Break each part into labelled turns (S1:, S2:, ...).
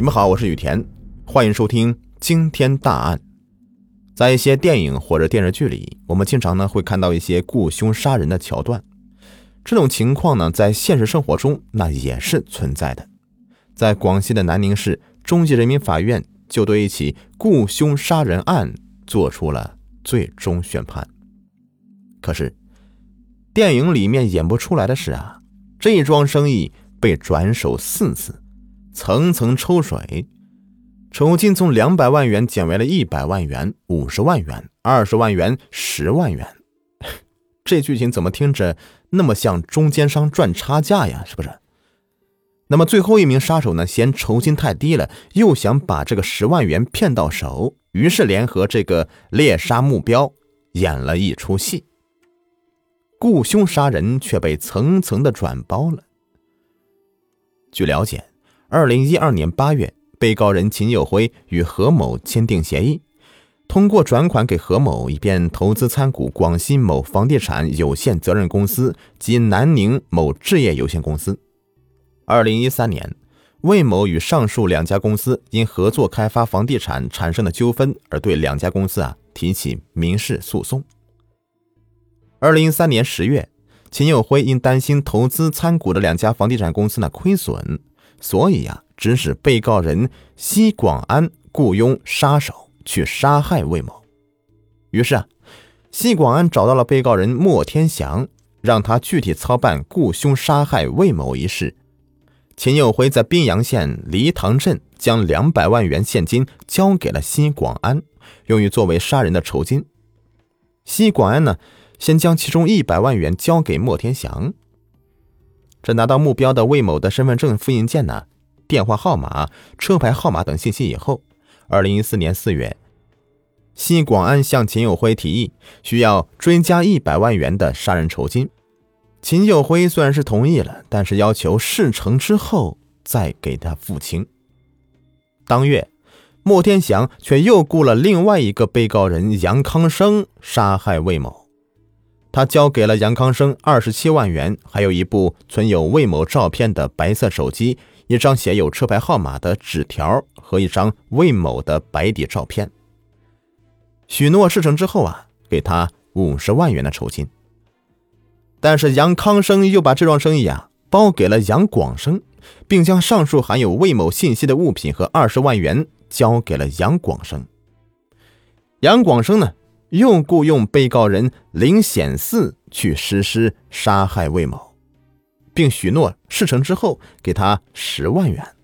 S1: 你们好，我是雨田，欢迎收听惊天大案。在一些电影或者电视剧里，我们经常呢会看到一些雇凶杀人的桥段。这种情况呢，在现实生活中那也是存在的。在广西的南宁市中级人民法院就对一起雇凶杀人案做出了最终宣判。可是，电影里面演不出来的是啊，这桩生意被转手四次。层层抽水，酬金从两百万元减为了一百万元、五十万元、二十万元、十万元。这剧情怎么听着那么像中间商赚差价呀？是不是？那么最后一名杀手呢？嫌酬金太低了，又想把这个十万元骗到手，于是联合这个猎杀目标，演了一出戏。雇凶杀人却被层层的转包了。据了解。二零一二年八月，被告人秦有辉与何某签订协议，通过转款给何某，以便投资参股广西某房地产有限责任公司及南宁某置业有限公司。二零一三年，魏某与上述两家公司因合作开发房地产产生的纠纷，而对两家公司啊提起民事诉讼。二零一三年十月，秦有辉因担心投资参股的两家房地产公司呢亏损。所以呀，指使被告人西广安雇佣杀手去杀害魏某。于是啊，西广安找到了被告人莫天祥，让他具体操办雇凶杀害魏某一事。秦有辉在宾阳县黎塘镇将两百万元现金交给了西广安，用于作为杀人的酬金。西广安呢，先将其中一百万元交给莫天祥。这拿到目标的魏某的身份证复印件呢、电话号码、车牌号码等信息以后，二零一四年四月，西广安向秦有辉提议需要追加一百万元的杀人酬金。秦有辉虽然是同意了，但是要求事成之后再给他付清。当月，莫天祥却又雇了另外一个被告人杨康生杀害魏某。他交给了杨康生二十七万元，还有一部存有魏某照片的白色手机，一张写有车牌号码的纸条和一张魏某的白底照片。许诺事成之后啊，给他五十万元的酬金。但是杨康生又把这桩生意啊包给了杨广生，并将上述含有魏某信息的物品和二十万元交给了杨广生。杨广生呢？又雇佣被告人林显四去实施杀害魏某，并许诺事成之后给他十万元。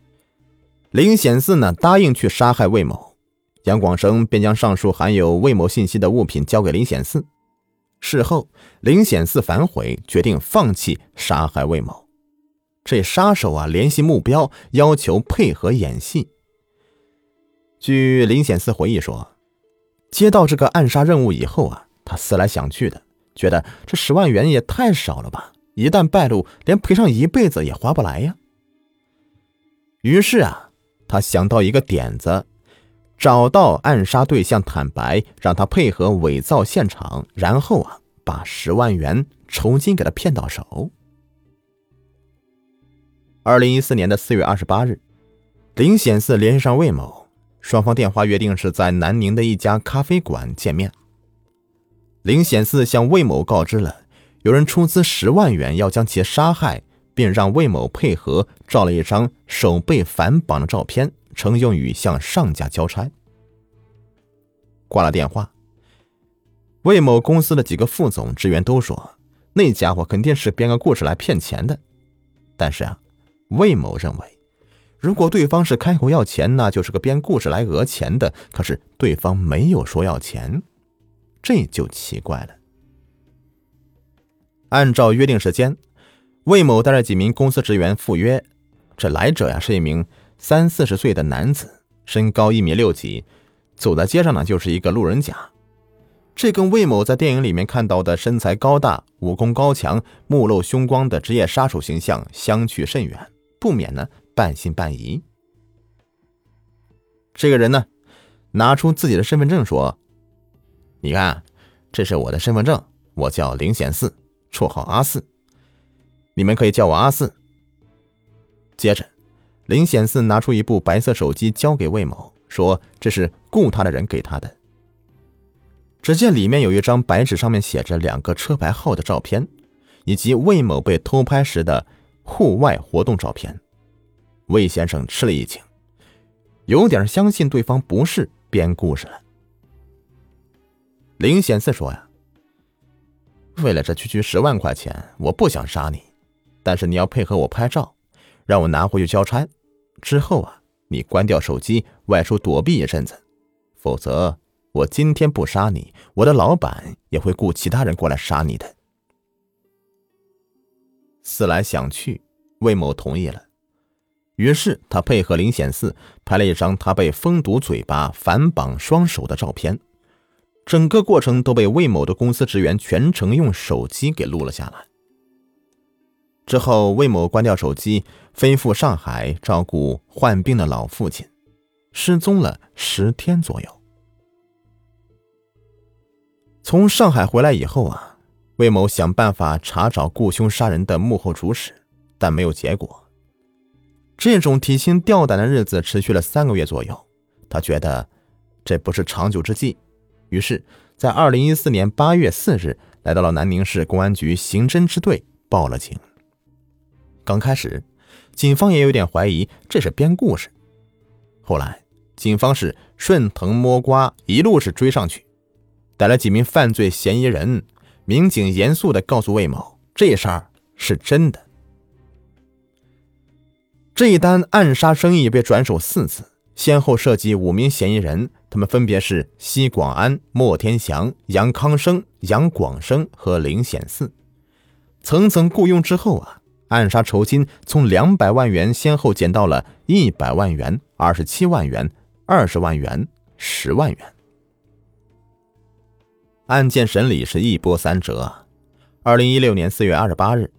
S1: 林显四呢答应去杀害魏某，杨广生便将上述含有魏某信息的物品交给林显四。事后，林显四反悔，决定放弃杀害魏某。这杀手啊联系目标，要求配合演戏。据林显四回忆说。接到这个暗杀任务以后啊，他思来想去的，觉得这十万元也太少了吧！一旦败露，连赔上一辈子也划不来呀。于是啊，他想到一个点子，找到暗杀对象坦白，让他配合伪造现场，然后啊，把十万元酬金给他骗到手。二零一四年的四月二十八日，林显四联系上魏某。双方电话约定是在南宁的一家咖啡馆见面。林显四向魏某告知了有人出资十万元要将其杀害，并让魏某配合照了一张手被反绑的照片，称用于向上家交差。挂了电话，魏某公司的几个副总职员都说那家伙肯定是编个故事来骗钱的，但是啊，魏某认为。如果对方是开口要钱，那就是个编故事来讹钱的。可是对方没有说要钱，这就奇怪了。按照约定时间，魏某带着几名公司职员赴约。这来者呀，是一名三四十岁的男子，身高一米六几，走在街上呢就是一个路人甲。这跟魏某在电影里面看到的身材高大、武功高强、目露凶光的职业杀手形象相去甚远，不免呢。半信半疑。这个人呢，拿出自己的身份证说：“你看，这是我的身份证，我叫林显四，绰号阿四，你们可以叫我阿四。”接着，林显四拿出一部白色手机交给魏某，说：“这是雇他的人给他的。”只见里面有一张白纸，上面写着两个车牌号的照片，以及魏某被偷拍时的户外活动照片。魏先生吃了一惊，有点相信对方不是编故事了。林显四说：“呀，为了这区区十万块钱，我不想杀你，但是你要配合我拍照，让我拿回去交差。之后啊，你关掉手机，外出躲避一阵子，否则……”我今天不杀你，我的老板也会雇其他人过来杀你的。思来想去，魏某同意了。于是他配合林显四拍了一张他被封堵嘴巴、反绑双手的照片，整个过程都被魏某的公司职员全程用手机给录了下来。之后，魏某关掉手机，飞赴上海照顾患病的老父亲，失踪了十天左右。从上海回来以后啊，魏某想办法查找雇凶杀人的幕后主使，但没有结果。这种提心吊胆的日子持续了三个月左右，他觉得这不是长久之计，于是，在二零一四年八月四日，来到了南宁市公安局刑侦支队报了警。刚开始，警方也有点怀疑这是编故事，后来，警方是顺藤摸瓜，一路是追上去。逮了几名犯罪嫌疑人，民警严肃地告诉魏某：“这事儿是真的。”这一单暗杀生意被转手四次，先后涉及五名嫌疑人，他们分别是奚广安、莫天祥、杨康生、杨广生和林显四。层层雇佣之后啊，暗杀酬金从两百万元先后减到了一百万元、二十七万元、二十万元、十万元。案件审理是一波三折。二零一六年四月二十八日，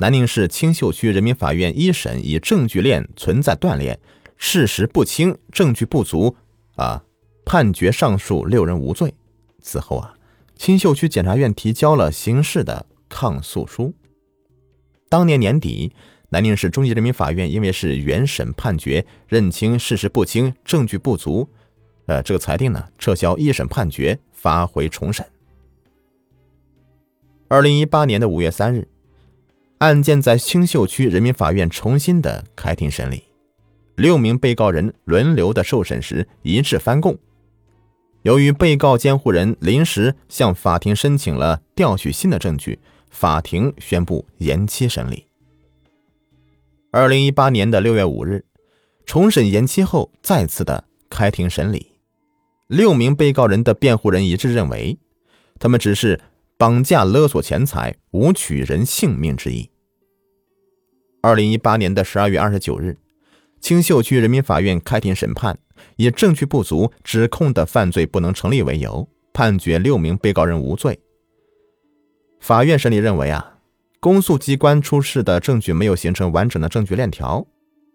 S1: 南宁市青秀区人民法院一审以证据链存在断裂、事实不清、证据不足，啊，判决上述六人无罪。此后啊，青秀区检察院提交了刑事的抗诉书。当年年底，南宁市中级人民法院因为是原审判决认清事实不清、证据不足，呃，这个裁定呢，撤销一审判决。发回重审。二零一八年的五月三日，案件在青秀区人民法院重新的开庭审理，六名被告人轮流的受审时一致翻供。由于被告监护人临时向法庭申请了调取新的证据，法庭宣布延期审理。二零一八年的六月五日，重审延期后再次的开庭审理。六名被告人的辩护人一致认为，他们只是绑架勒索钱财，无取人性命之意。二零一八年的十二月二十九日，青秀区人民法院开庭审判，以证据不足、指控的犯罪不能成立为由，判决六名被告人无罪。法院审理认为啊，公诉机关出示的证据没有形成完整的证据链条，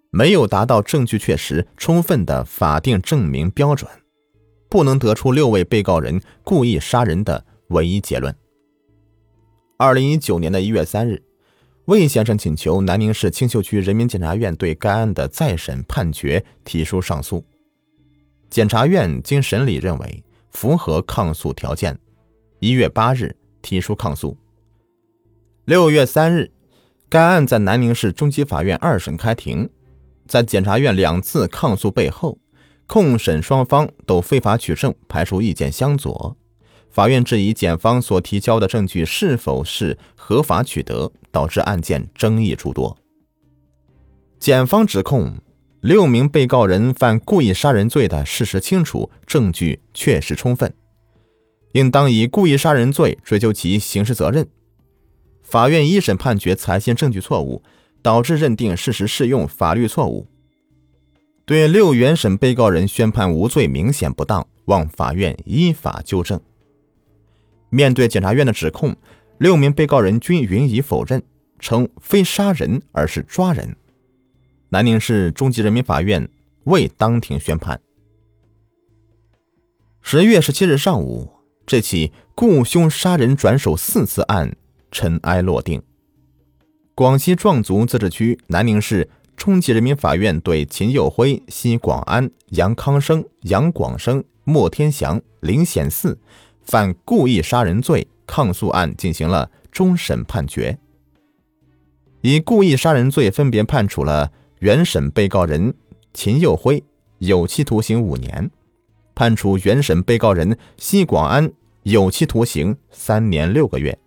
S1: 没有达到证据确实、充分的法定证明标准。不能得出六位被告人故意杀人的唯一结论。二零一九年的一月三日，魏先生请求南宁市青秀区人民检察院对该案的再审判决提出上诉。检察院经审理认为符合抗诉条件，一月八日提出抗诉。六月三日，该案在南宁市中级法院二审开庭，在检察院两次抗诉背后。控审双方都非法取证，排除意见相左。法院质疑检方所提交的证据是否是合法取得，导致案件争议诸多。检方指控六名被告人犯故意杀人罪的事实清楚，证据确实充分，应当以故意杀人罪追究其刑事责任。法院一审判决采信证据错误，导致认定事实适用法律错误。对六原审被告人宣判无罪，明显不当，望法院依法纠正。面对检察院的指控，六名被告人均予以否认，称非杀人而是抓人。南宁市中级人民法院未当庭宣判。十月十七日上午，这起雇凶杀人转手四次案尘埃落定。广西壮族自治区南宁市。中级人民法院对秦佑辉、奚广安、杨康生、杨广生、莫天祥、林显四犯故意杀人罪抗诉案进行了终审判决，以故意杀人罪分别判处了原审被告人秦佑辉有期徒刑五年，判处原审被告人奚广安有期徒刑三年六个月。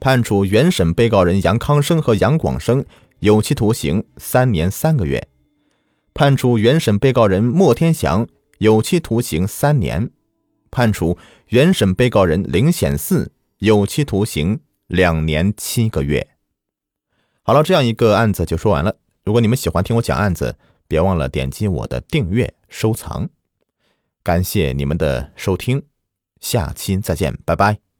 S1: 判处原审被告人杨康生和杨广生有期徒刑三年三个月，判处原审被告人莫天祥有期徒刑三年，判处原审被告人林显四有期徒刑两年七个月。好了，这样一个案子就说完了。如果你们喜欢听我讲案子，别忘了点击我的订阅收藏。感谢你们的收听，下期再见，拜拜。